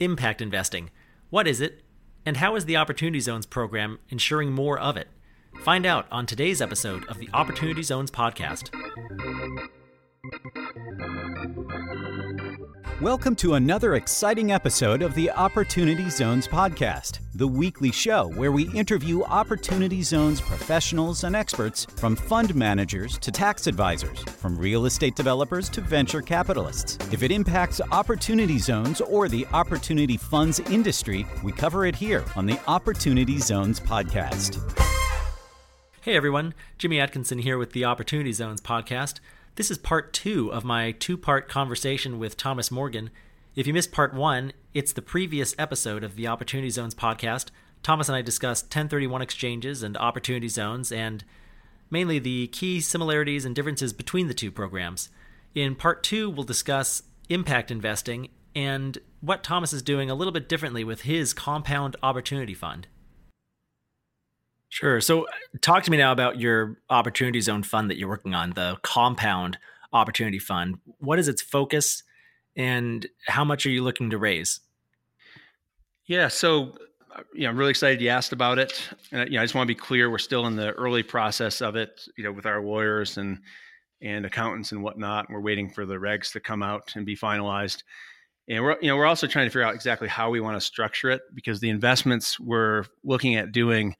Impact investing. What is it? And how is the Opportunity Zones program ensuring more of it? Find out on today's episode of the Opportunity Zones podcast. Welcome to another exciting episode of the Opportunity Zones podcast, the weekly show where we interview Opportunity Zones professionals and experts from fund managers to tax advisors, from real estate developers to venture capitalists. If it impacts Opportunity Zones or the opportunity funds industry, we cover it here on the Opportunity Zones podcast. Hey everyone, Jimmy Atkinson here with the Opportunity Zones podcast. This is part two of my two part conversation with Thomas Morgan. If you missed part one, it's the previous episode of the Opportunity Zones podcast. Thomas and I discussed 1031 exchanges and opportunity zones, and mainly the key similarities and differences between the two programs. In part two, we'll discuss impact investing and what Thomas is doing a little bit differently with his compound opportunity fund. Sure. So, talk to me now about your Opportunity Zone fund that you're working on, the Compound Opportunity Fund. What is its focus, and how much are you looking to raise? Yeah. So, uh, you know, I'm really excited you asked about it. And, uh, you know, I just want to be clear: we're still in the early process of it. You know, with our lawyers and and accountants and whatnot. We're waiting for the regs to come out and be finalized. And we're, you know, we're also trying to figure out exactly how we want to structure it because the investments we're looking at doing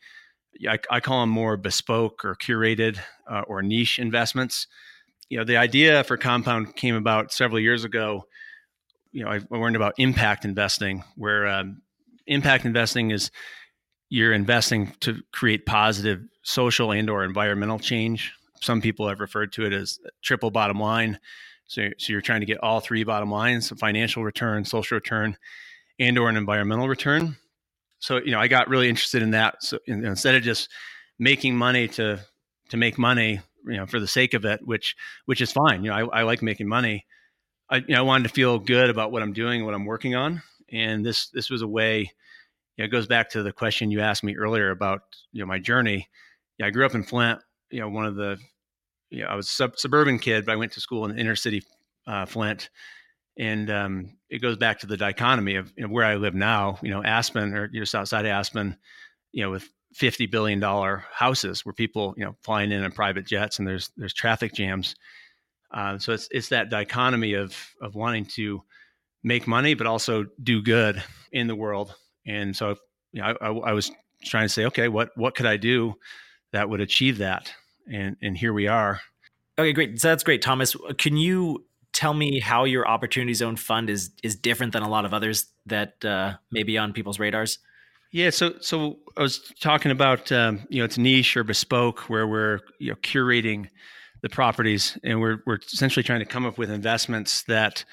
I, I call them more bespoke or curated uh, or niche investments. You know, the idea for Compound came about several years ago. You know, I learned about impact investing, where um, impact investing is you're investing to create positive social and or environmental change. Some people have referred to it as triple bottom line. So, so you're trying to get all three bottom lines: financial return, social return, and or an environmental return so you know, I got really interested in that. So you know, instead of just making money to to make money, you know, for the sake of it, which which is fine. You know, I, I like making money. I you know I wanted to feel good about what I'm doing, what I'm working on, and this this was a way. You know, it goes back to the question you asked me earlier about you know my journey. Yeah, I grew up in Flint. You know, one of the you know, I was a sub- suburban kid, but I went to school in inner city uh, Flint, and um, it goes back to the dichotomy of you know, where I live now. You know, Aspen or just outside of Aspen, you know, with fifty billion dollar houses where people you know flying in in private jets and there's there's traffic jams. Uh, so it's it's that dichotomy of of wanting to make money but also do good in the world. And so you know, I, I, I was trying to say, okay, what what could I do that would achieve that? And and here we are. Okay, great. So that's great, Thomas. Can you tell me how your opportunity zone fund is is different than a lot of others that uh, may be on people's radars? Yeah, so so I was talking about um, you know it's niche or bespoke where we're you know curating the properties and we're we're essentially trying to come up with investments that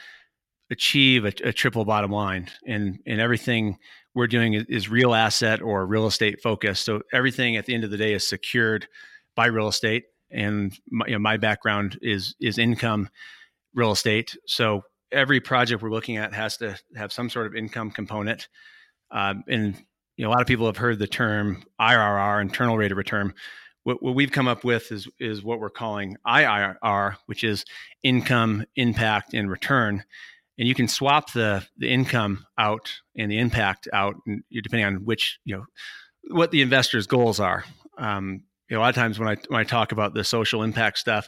achieve a, a triple bottom line and and everything we're doing is, real asset or real estate focused. So everything at the end of the day is secured by real estate and my, you know, my background is is income real estate. So every project we're looking at has to have some sort of income component. Um, and you know, a lot of people have heard the term IRR, internal rate of return. What, what, we've come up with is is what we're calling IIR, which is income, impact, and return. And you can swap the the income out and the impact out, depending on which you know what the investor's goals are. Um, you know, a lot of times when I when I talk about the social impact stuff,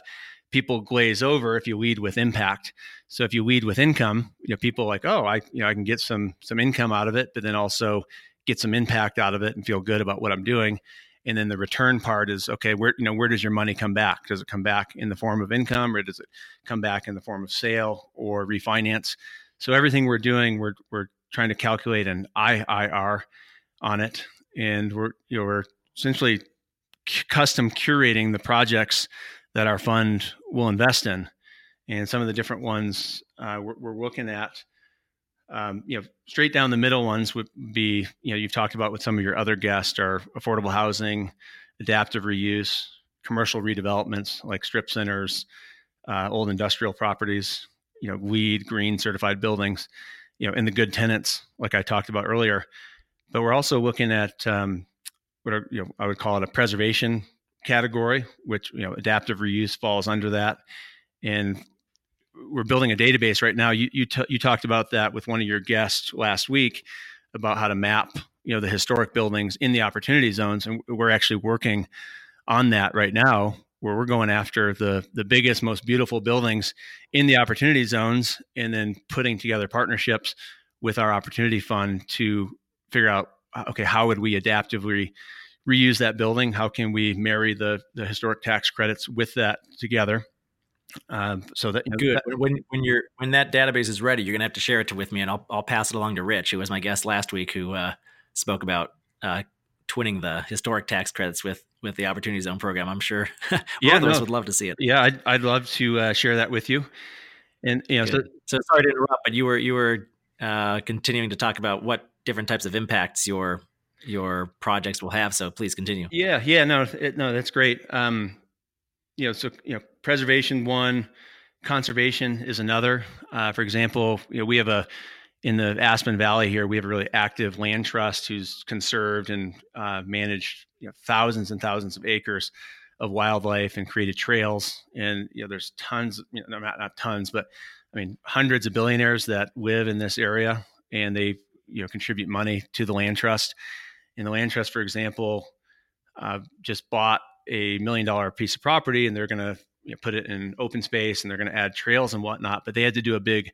people glaze over if you lead with impact. So if you lead with income, you know, people like, oh, I, you know, I can get some some income out of it, but then also get some impact out of it and feel good about what I'm doing. And then the return part is okay. Where you know where does your money come back? Does it come back in the form of income, or does it come back in the form of sale or refinance? So everything we're doing, we're we're trying to calculate an IIR on it, and we're you know we're essentially custom curating the projects that our fund will invest in. And some of the different ones uh, we're, we're, looking at, um, you know, straight down the middle ones would be, you know, you've talked about with some of your other guests are affordable housing, adaptive reuse, commercial redevelopments like strip centers, uh, old industrial properties, you know, LEED, green certified buildings, you know, and the good tenants, like I talked about earlier. But we're also looking at um, what are, you know, I would call it a preservation category, which you know adaptive reuse falls under that, and we're building a database right now. You you, t- you talked about that with one of your guests last week about how to map you know the historic buildings in the opportunity zones, and we're actually working on that right now where we're going after the the biggest most beautiful buildings in the opportunity zones and then putting together partnerships with our opportunity fund to figure out uh, okay how would we adaptively reuse that building how can we marry the the historic tax credits with that together um, so that you know, good that, when when you're when that database is ready you're gonna have to share it to, with me and I'll I'll pass it along to Rich who was my guest last week who uh, spoke about uh, twinning the historic tax credits with with the Opportunity Zone program. I'm sure yeah, no, would love to see it. Yeah, I'd, I'd love to uh, share that with you. And you know, so, so, sorry to interrupt, but you were you were uh, continuing to talk about what different types of impacts your your projects will have. So please continue. Yeah, yeah, no, it, no, that's great. Um, you know, so you know, preservation one, conservation is another. Uh, for example, you know, we have a in the Aspen Valley here, we have a really active land trust who's conserved and uh, managed you know, thousands and thousands of acres of wildlife and created trails. And you know, there's tons, you know, not not tons, but I mean, hundreds of billionaires that live in this area, and they you know contribute money to the land trust. And the land trust, for example, uh, just bought a million dollar piece of property, and they're going to you know, put it in open space, and they're going to add trails and whatnot. But they had to do a big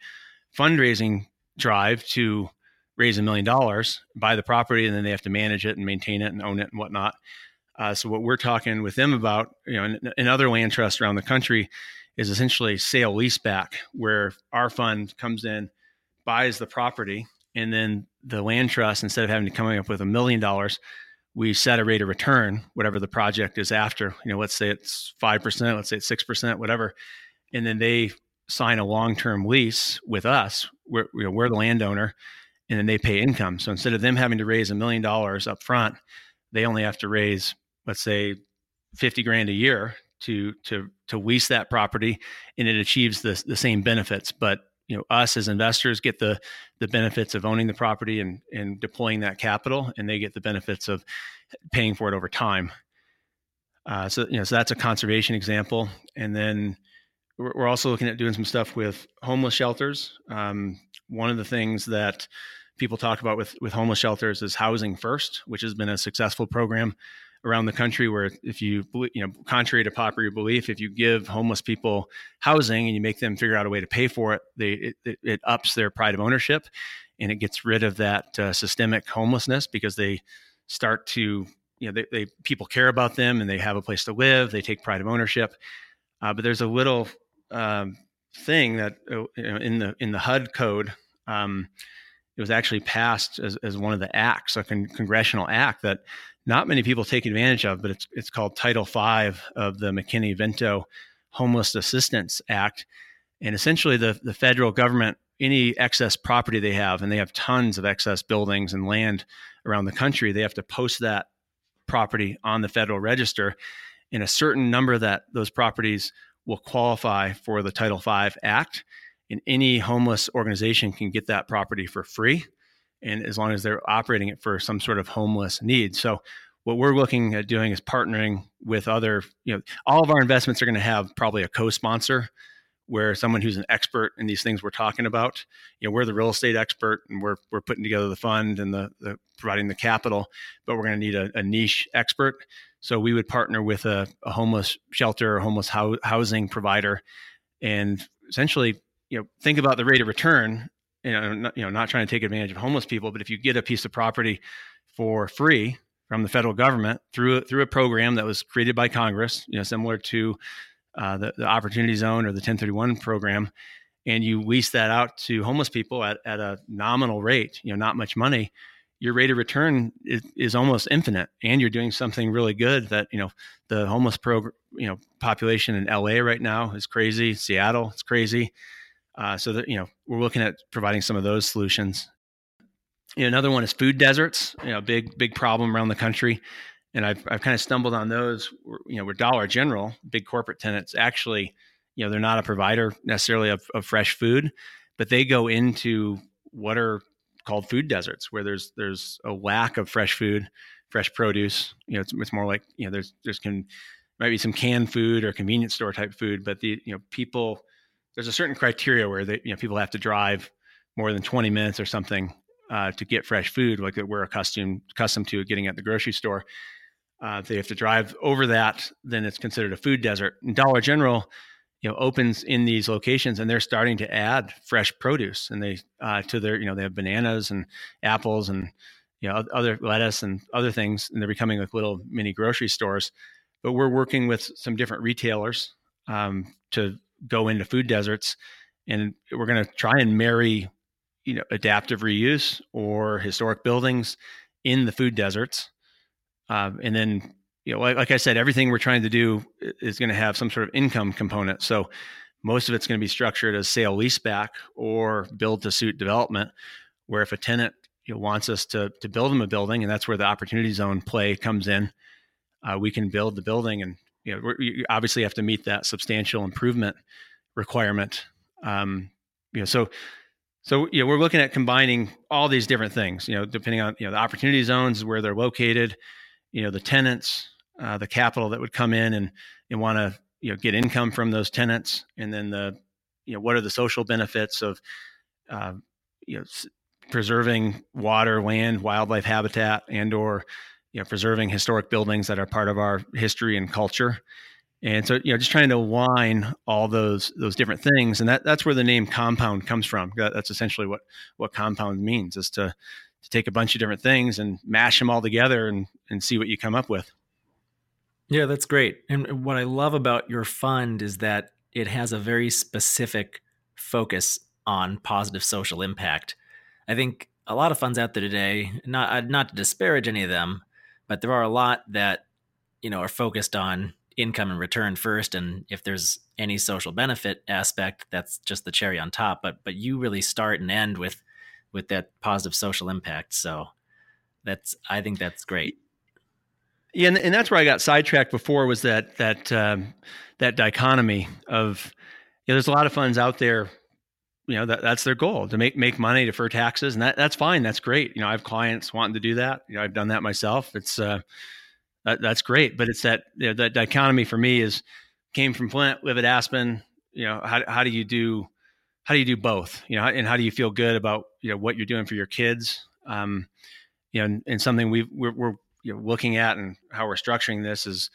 fundraising drive to raise a million dollars, buy the property, and then they have to manage it and maintain it and own it and whatnot. Uh, so what we're talking with them about, you know, in, in other land trusts around the country, is essentially sale leaseback, where our fund comes in, buys the property, and then the land trust, instead of having to come up with a million dollars, we set a rate of return, whatever the project is after. You know, let's say it's five percent, let's say it's six percent, whatever, and then they sign a long-term lease with us. We're, you know, we're the landowner, and then they pay income. So instead of them having to raise a million dollars up front, they only have to raise, let's say, fifty grand a year to to to lease that property, and it achieves the the same benefits. But you know, us as investors get the the benefits of owning the property and and deploying that capital, and they get the benefits of paying for it over time. Uh, so you know, so that's a conservation example, and then we're also looking at doing some stuff with homeless shelters. Um, one of the things that people talk about with with homeless shelters is housing first, which has been a successful program around the country. Where if you you know, contrary to popular belief, if you give homeless people housing and you make them figure out a way to pay for it, they it, it, ups their pride of ownership, and it gets rid of that uh, systemic homelessness because they start to you know they, they people care about them and they have a place to live. They take pride of ownership. Uh, but there's a little um, thing that uh, in the in the HUD code, um, it was actually passed as, as one of the acts, a con- congressional act that not many people take advantage of, but it's it's called Title V of the McKinney-Vento Homeless Assistance Act, and essentially the the federal government any excess property they have, and they have tons of excess buildings and land around the country, they have to post that property on the federal register, and a certain number that those properties will qualify for the Title V Act, and any homeless organization can get that property for free, and as long as they're operating it for some sort of homeless need. So, what we're looking at doing is partnering with other, you know, all of our investments are going to have probably a co-sponsor where someone who's an expert in these things we're talking about. You know, we're the real estate expert and we're we're putting together the fund and the, the providing the capital, but we're going to need a, a niche expert. So we would partner with a, a homeless shelter or homeless ho- housing provider, and essentially, you know, think about the rate of return. You know, not, you know, not trying to take advantage of homeless people, but if you get a piece of property for free from the federal government through through a program that was created by Congress, you know, similar to uh, the, the Opportunity Zone or the 1031 program, and you lease that out to homeless people at, at a nominal rate, you know, not much money, your rate of return is, is, almost infinite and you're doing something really good that you know the homeless pro you know population in la right now is crazy seattle it's crazy uh, so that you know we're looking at providing some of those solutions you know, another one is food deserts you know big big problem around the country and i've, I've kind of stumbled on those you know we're dollar general big corporate tenants actually you know they're not a provider necessarily of, of fresh food but they go into what are called food deserts where there's there's a lack of fresh food, fresh produce. You know, it's, it's more like you know there's there's can might be some canned food or convenience store type food, but the you know people there's a certain criteria where they, you know people have to drive more than 20 minutes or something uh, to get fresh food, like that we're accustomed accustomed to getting at the grocery store. Uh, if they have to drive over that, then it's considered a food desert. And Dollar General, you know, opens in these locations, and they're starting to add fresh produce, and they uh, to their, you know, they have bananas and apples and you know other lettuce and other things, and they're becoming like little mini grocery stores. But we're working with some different retailers um, to go into food deserts, and we're going to try and marry you know adaptive reuse or historic buildings in the food deserts. Um, and then you know like, like, i said everything we're trying to do is going to have some sort of income component. So most of it's going to be structured as sale leaseback or build to suit development where if a tenant you know, wants us to, to build them a building and that's where the opportunity zone play comes in uh, we can build the building and you know you obviously have to meet that substantial improvement requirement um, you know so so you know, we're looking at combining all these different things. You know, depending on you know the opportunity zones where they're located, you know the tenants, uh, the capital that would come in and and want to you know get income from those tenants, and then the you know what are the social benefits of uh, you know preserving water, land, wildlife habitat, and or you know preserving historic buildings that are part of our history and culture. And so, you know, just trying to align all those those different things, and that that's where the name compound comes from. That's essentially what what compound means is to to take a bunch of different things and mash them all together and and see what you come up with. Yeah, that's great. And what I love about your fund is that it has a very specific focus on positive social impact. I think a lot of funds out there today, not not to disparage any of them, but there are a lot that you know are focused on income and return first and if there's any social benefit aspect that's just the cherry on top but but you really start and end with with that positive social impact so that's i think that's great. Yeah and, and that's where i got sidetracked before was that that um, that dichotomy of you know, there's a lot of funds out there you know that that's their goal to make make money defer taxes and that that's fine that's great you know i have clients wanting to do that you know i've done that myself it's uh that, that's great. But it's that you know, that dichotomy for me is came from Flint, live at Aspen. You know, how how do you do how do you do both? You know, and how do you feel good about you know what you're doing for your kids? Um, you know, and, and something we we're, we're you know, looking at and how we're structuring this is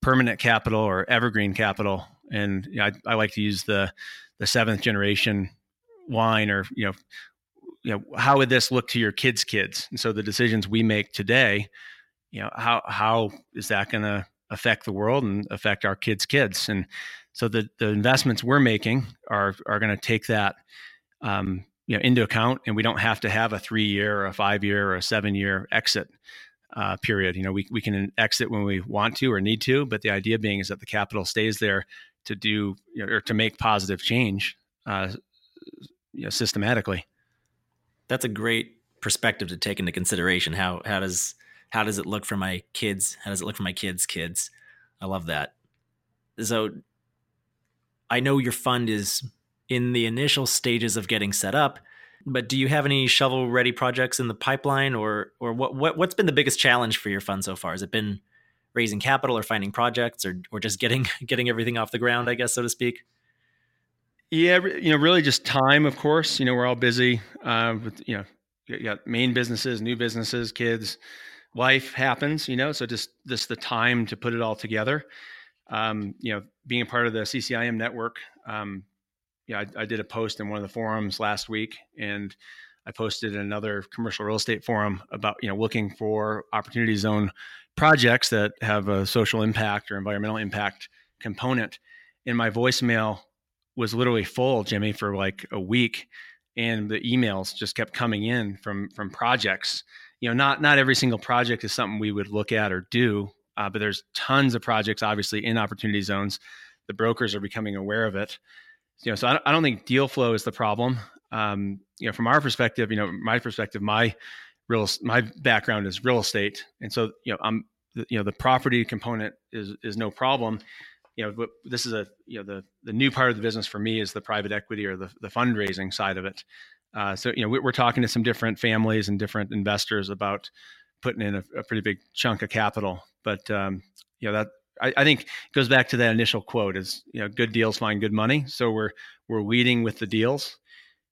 permanent capital or evergreen capital. And you know, I, I like to use the the seventh generation line or you know you know how would this look to your kids kids? And so the decisions we make today you know how how is that going to affect the world and affect our kids kids? And so the the investments we're making are are going to take that um, you know into account and we don't have to have a three year or a five year or a seven year exit uh, period. You know we, we can exit when we want to or need to but the idea being is that the capital stays there to do you know, or to make positive change uh, you know, systematically that's a great perspective to take into consideration how how does how does it look for my kids? How does it look for my kids' kids? I love that. So I know your fund is in the initial stages of getting set up, but do you have any shovel ready projects in the pipeline or or what, what what's been the biggest challenge for your fund so far? Has it been raising capital or finding projects or or just getting getting everything off the ground, I guess so to speak? Yeah, you know, really just time, of course. You know, we're all busy uh, with, you know, you got main businesses, new businesses, kids, life happens, you know, so just this the time to put it all together. Um, you know, being a part of the CCIM network, um, yeah, I, I, did a post in one of the forums last week, and I posted another commercial real estate forum about you know looking for opportunity zone projects that have a social impact or environmental impact component. In my voicemail was literally full, Jimmy, for like a week, and the emails just kept coming in from from projects you know, not not every single project is something we would look at or do, uh, but there's tons of projects obviously in opportunity zones. The brokers are becoming aware of it. You know, so I don't, I don't think deal flow is the problem. Um, you know, from our perspective, you know, my perspective, my real my background is real estate, and so you know, I'm you know the property component is is no problem. You know, this is a you know the the new part of the business for me is the private equity or the the fundraising side of it. Uh, so you know we're talking to some different families and different investors about putting in a, a pretty big chunk of capital. But um, you know that I, I, think goes back to that initial quote: "Is you know, good deals find good money." So we're we're weeding with the deals,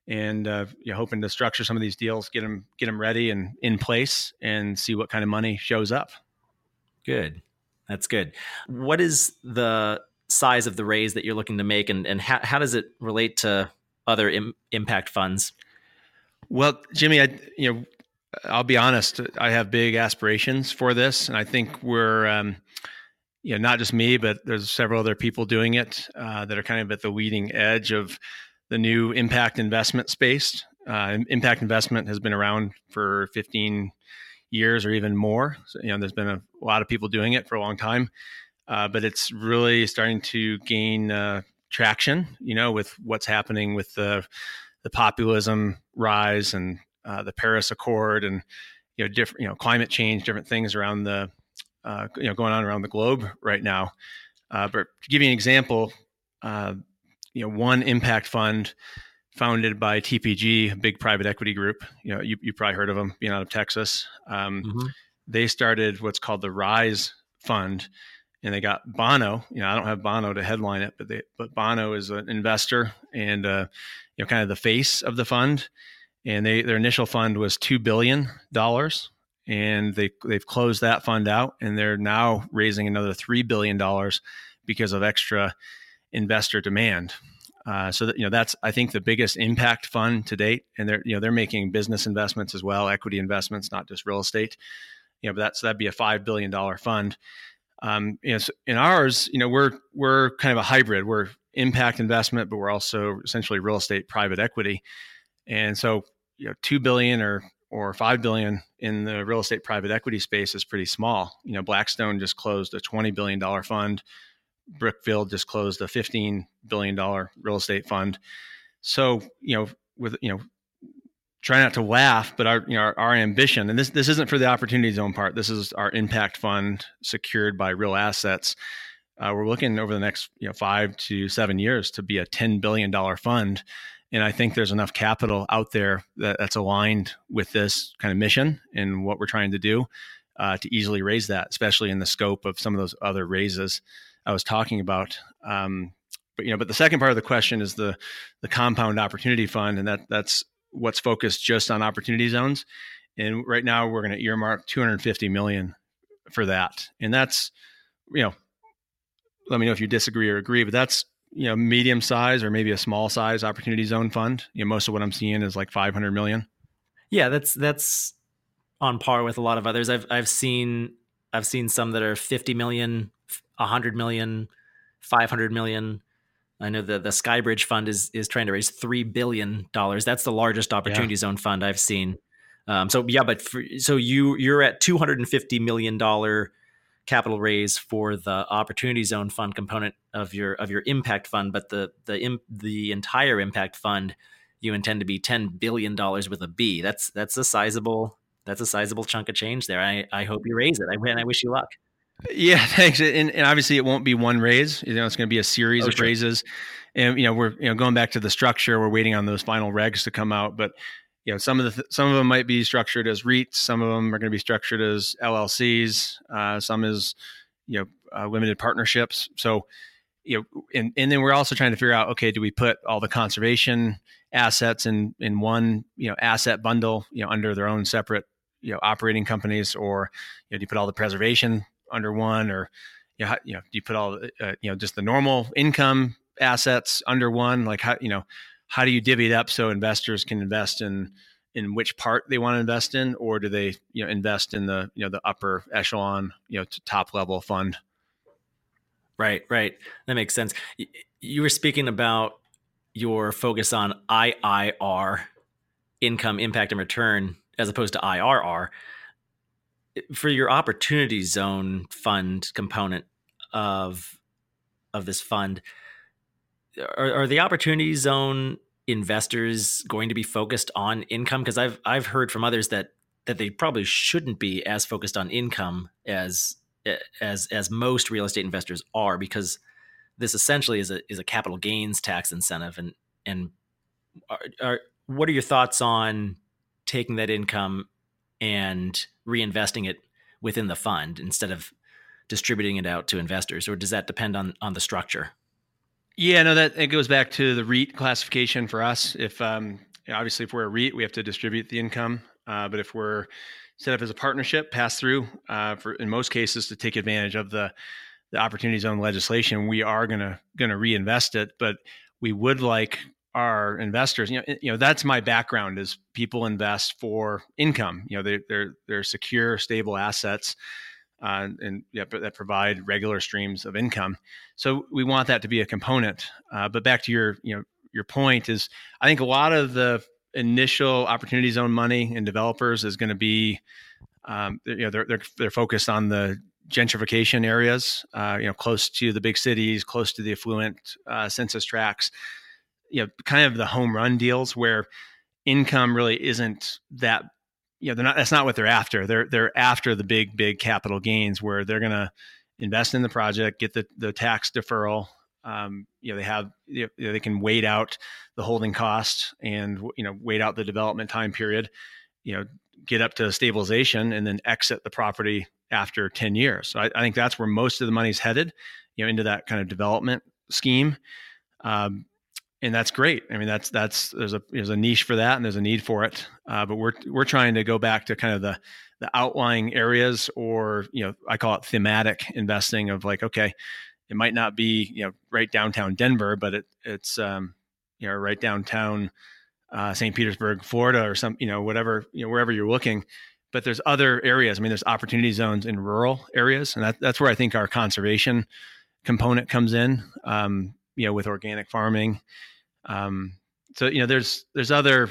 and uh, you know, hoping to structure some of these deals, get them get them ready and in place, and see what kind of money shows up. Good, that's good. What is the size of the raise that you're looking to make, and and how, how does it relate to other Im- impact funds? Well, Jimmy, I you know, I'll be honest. I have big aspirations for this, and I think we're. Um, you know, not just me, but there's several other people doing it uh, that are kind of at the leading edge of the new impact investment space. Uh, impact investment has been around for 15 years or even more. So, you know, there's been a, lot of people doing it for a long time, uh, but it's really starting to gain uh, traction. You know, with what's happening with the the populism rise and uh, the Paris Accord and you know different you know climate change, different things around the uh, you know going on around the globe right now. Uh, but to give you an example, uh, you know, one impact fund founded by TPG, a big private equity group. You know, you you probably heard of them, being out of Texas. Um, mm-hmm. They started what's called the Rise Fund, and they got Bono. You know, I don't have Bono to headline it, but they but Bono is an investor and uh, you know kind of the face of the fund. And they their initial fund was two billion dollars, and they they've closed that fund out, and they're now raising another three billion dollars because of extra investor demand. Uh, so that you know that's I think the biggest impact fund to date, and they're you know they're making business investments as well, equity investments, not just real estate. You know, but that's that'd be a five billion dollar fund. Um, you know, so in ours, you know, we're we're kind of a hybrid. We're impact investment, but we're also essentially real estate private equity. And so, you know, two billion or or five billion in the real estate private equity space is pretty small. You know, Blackstone just closed a twenty billion dollar fund. Brookfield just closed a fifteen billion dollar real estate fund. So, you know, with you know, try not to laugh, but our you know our, our, ambition, and this this isn't for the opportunity zone part. This is our impact fund secured by real assets. Uh, we're looking over the next you know five to seven years to be a ten billion dollar fund, and I think there's enough capital out there that, that's aligned with this kind of mission and what we're trying to do uh, to easily raise that, especially in the scope of some of those other raises I was talking about. Um, but you know, but the second part of the question is the the compound opportunity fund, and that that's what's focused just on opportunity zones. And right now, we're going to earmark 250 million for that, and that's you know, let me know if you disagree or agree, but that's you know medium size or maybe a small size opportunity zone fund you know most of what i'm seeing is like 500 million yeah that's that's on par with a lot of others i've i've seen i've seen some that are 50 million 100 million 500 million i know the the skybridge fund is is trying to raise 3 billion dollars that's the largest opportunity yeah. zone fund i've seen um, so yeah but for, so you you're at 250 million dollar capital raise for the opportunity zone fund component of your of your impact fund, but the the the entire impact fund you intend to be ten billion dollars with a B. That's that's a sizable that's a sizable chunk of change there. I, I hope you raise it. I and I wish you luck. Yeah, thanks. And, and obviously, it won't be one raise. You know, it's going to be a series oh, of sure. raises. And you know, we're you know going back to the structure. We're waiting on those final regs to come out. But you know some of the th- some of them might be structured as REITs, some of them are going to be structured as LLCs, uh, some is you know uh, limited partnerships. So you know, and and then we're also trying to figure out okay, do we put all the conservation assets in in one you know asset bundle you know under their own separate you know operating companies, or you know, do you put all the preservation under one, or you know, you know do you put all uh, you know just the normal income assets under one? Like how you know how do you divvy it up so investors can invest in in which part they want to invest in, or do they you know invest in the you know the upper echelon you know top level fund? Right, right. That makes sense. You were speaking about your focus on IIR, income, impact, and return, as opposed to IRR. For your opportunity zone fund component of of this fund, are, are the opportunity zone investors going to be focused on income? Because I've I've heard from others that that they probably shouldn't be as focused on income as as as most real estate investors are, because this essentially is a is a capital gains tax incentive. And and are, are what are your thoughts on taking that income and reinvesting it within the fund instead of distributing it out to investors, or does that depend on on the structure? Yeah, no, that it goes back to the REIT classification for us. If um, obviously if we're a REIT, we have to distribute the income, uh, but if we're set up as a partnership, pass through uh, for in most cases to take advantage of the the opportunity zone legislation, we are gonna gonna reinvest it, but we would like our investors. You know, you know that's my background is people invest for income. You know, they, they're they're secure, stable assets. Uh, and yeah, that provide regular streams of income. So we want that to be a component. Uh, but back to your, you know, your point is, I think a lot of the initial opportunity zone money and developers is going to be, um, you know, they're, they're they're focused on the gentrification areas, uh, you know, close to the big cities, close to the affluent uh, census tracts you know kind of the home run deals where income really isn't that you know they're not that's not what they're after. They're they're after the big big capital gains where they're going to invest in the project get the the tax deferral um, you know they have you know, they can wait out the holding cost and you know wait out the development time period you know get up to stabilization and then exit the property after 10 years. So I, I think that's where most of the money's headed you know into that kind of development scheme. Um, and that's great. I mean, that's that's there's a there's a niche for that, and there's a need for it. Uh, but we're we're trying to go back to kind of the the outlying areas, or you know, I call it thematic investing of like, okay, it might not be you know right downtown Denver, but it it's um, you know right downtown uh, St. Petersburg, Florida, or some you know whatever you know wherever you're looking. But there's other areas. I mean, there's opportunity zones in rural areas, and that, that's where I think our conservation component comes in. Um, you know, with organic farming um, so you know, there's there's other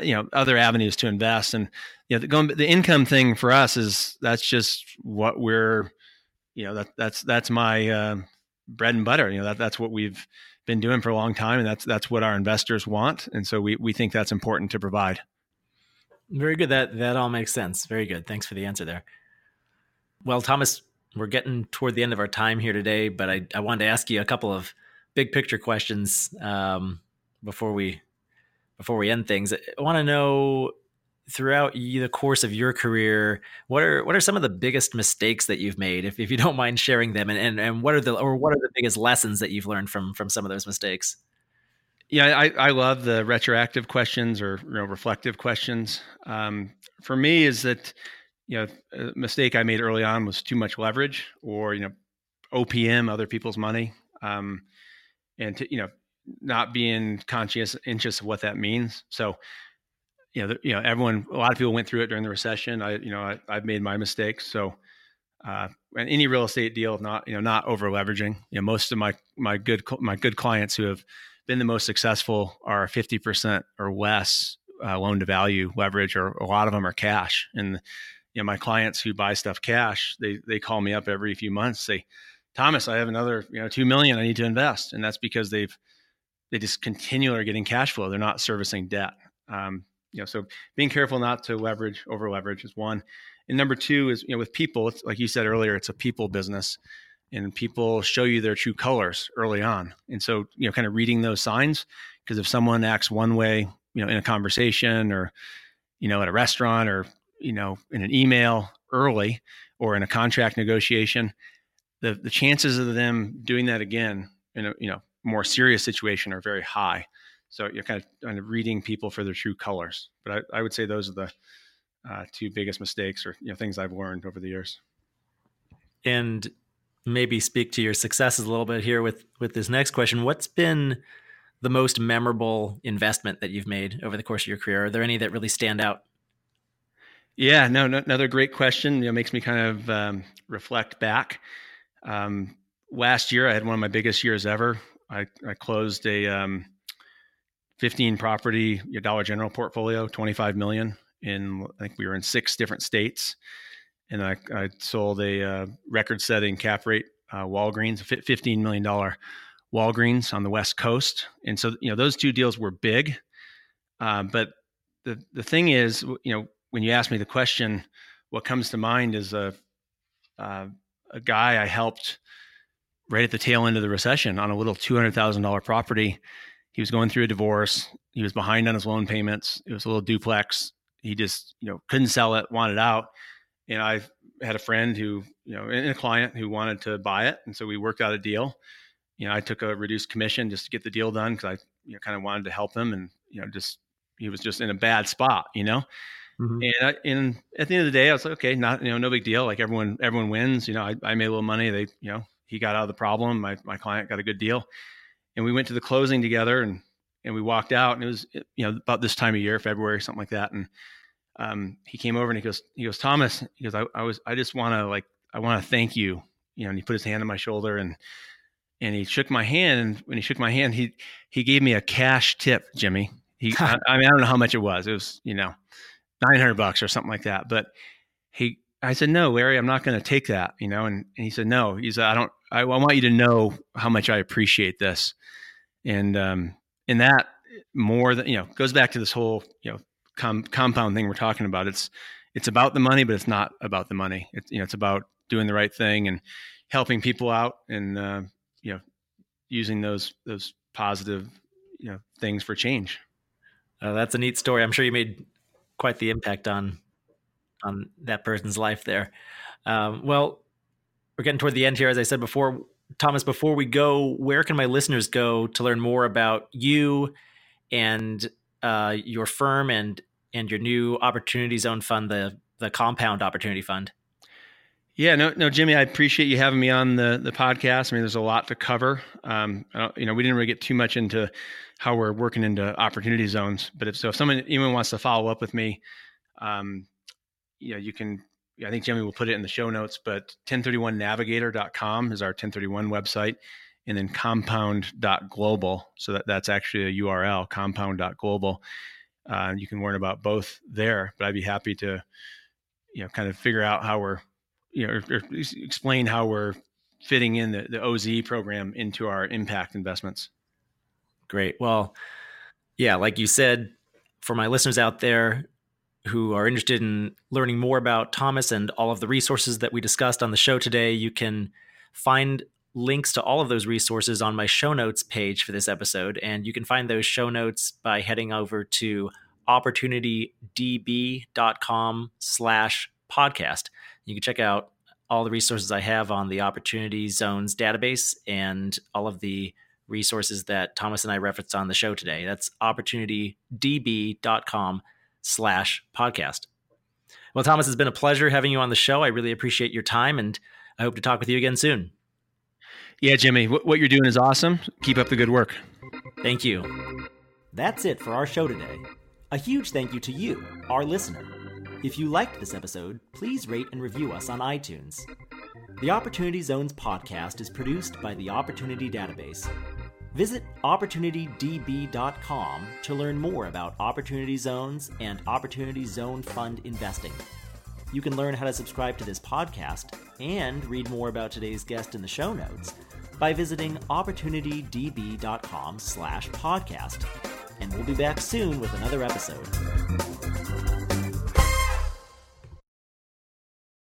you know other avenues to invest, and you know, the, going the income thing for us is that's just what we're you know that that's that's my uh, bread and butter. You know that that's what we've been doing for a long time, and that's that's what our investors want, and so we we think that's important to provide. Very good. That that all makes sense. Very good. Thanks for the answer there. Well, Thomas, we're getting toward the end of our time here today, but I, I wanted to ask you a couple of big picture questions um, before we before we end things. I want to know throughout the course of your career, what are what are some of the biggest mistakes that you've made, if, if you don't mind sharing them, and, and and what are the or what are the biggest lessons that you've learned from from some of those mistakes? Yeah, I, I love the retroactive questions or you know, reflective questions. Um, for me, is that you know a mistake I made early on was too much leverage or you know OPM other people's money. Um, and to, you know not being conscious conscious of what that means. So you know the, you know everyone a lot of people went through it during the recession. I you know I, have made my mistakes. So uh, and any real estate deal not you know not over leveraging. You know most of my my good my good clients who have been the most successful are 50% or less uh, loan to value leverage or a lot of them are cash. And you know my clients who buy stuff cash they they call me up every few months say Thomas, I have another, you know, two million I need to invest, and that's because they've they just continually are getting cash flow. They're not servicing debt. Um, you know, so being careful not to leverage, over leverage is one. And number two is, you know, with people, like you said earlier, it's a people business, and people show you their true colors early on. And so, you know, kind of reading those signs, because if someone acts one way, you know, in a conversation or, you know, at a restaurant or, you know, in an email early or in a contract negotiation, the the chances of them doing that again in a you know more serious situation are very high. So you're kind of kind of reading people for their true colors. But I, I would say those are the uh, two biggest mistakes or you know things I've learned over the years. And maybe speak to your successes a little bit here with with this next question. What's been the most memorable investment that you've made over the course of your career? Are there any that really stand out? Yeah, no, no another great question. You know, makes me kind of um, reflect back. Um, last year, I had one of my biggest years ever. I, I closed a um, 15 property your Dollar General portfolio, 25 million. In I think we were in six different states, and I, I sold a uh, record-setting cap rate uh, Walgreens, a 15 million dollar Walgreens on the West Coast. And so, you know, those two deals were big. Uh, but the the thing is, you know, when you ask me the question, what comes to mind is a, uh, a guy I helped right at the tail end of the recession on a little $200,000 property. He was going through a divorce. He was behind on his loan payments. It was a little duplex. He just, you know, couldn't sell it, wanted out. And I had a friend who, you know, and a client who wanted to buy it, and so we worked out a deal. You know, I took a reduced commission just to get the deal done because I, you know, kind of wanted to help him, and you know, just he was just in a bad spot, you know. Mm-hmm. And I, and at the end of the day, I was like, okay, not you know, no big deal. Like everyone, everyone wins. You know, I, I made a little money. They, you know, he got out of the problem. My my client got a good deal, and we went to the closing together, and and we walked out, and it was you know about this time of year, February, something like that, and um, he came over and he goes, he goes, Thomas, he goes, I, I was, I just want to like, I want to thank you, you know, and he put his hand on my shoulder and, and he shook my hand. And when he shook my hand, he, he gave me a cash tip, Jimmy. He, I, I mean, I don't know how much it was. It was, you know, 900 bucks or something like that. But he, I said, no, Larry, I'm not going to take that, you know? And, and he said, no, he said, I don't, I, I want you to know how much I appreciate this. And, um, and that more than, you know, goes back to this whole, you know, com- compound thing we're talking about. It's it's about the money, but it's not about the money. It's you know it's about doing the right thing and helping people out and uh, you know using those those positive you know things for change. Uh, that's a neat story. I'm sure you made quite the impact on on that person's life there. Um, well, we're getting toward the end here, as I said before. Thomas, before we go, where can my listeners go to learn more about you and uh, your firm and and your new Opportunity Zone Fund, the the Compound Opportunity Fund. Yeah, no, no, Jimmy, I appreciate you having me on the the podcast. I mean, there's a lot to cover. Um, you know, we didn't really get too much into how we're working into opportunity zones, but if so, if someone even wants to follow up with me, um, you know, you can. I think Jimmy will put it in the show notes, but 1031navigator.com is our 1031 website, and then compound.global. So that, that's actually a URL, compound.global uh, you can learn about both there. But I'd be happy to, you know, kind of figure out how we're, you know, or, or explain how we're fitting in the, the OZ program into our impact investments. Great. Well, yeah, like you said, for my listeners out there who are interested in learning more about Thomas and all of the resources that we discussed on the show today, you can find links to all of those resources on my show notes page for this episode. And you can find those show notes by heading over to opportunitydb.com slash podcast. You can check out all the resources I have on the Opportunity Zones database and all of the resources that Thomas and I referenced on the show today. That's opportunitydb.com slash podcast. Well, Thomas, it's been a pleasure having you on the show. I really appreciate your time and I hope to talk with you again soon. Yeah, Jimmy, what you're doing is awesome. Keep up the good work. Thank you. That's it for our show today. A huge thank you to you, our listener. If you liked this episode, please rate and review us on iTunes. The Opportunity Zones podcast is produced by the Opportunity Database. Visit OpportunityDB.com to learn more about Opportunity Zones and Opportunity Zone Fund investing. You can learn how to subscribe to this podcast and read more about today's guest in the show notes by visiting opportunitydb.com slash podcast. And we'll be back soon with another episode.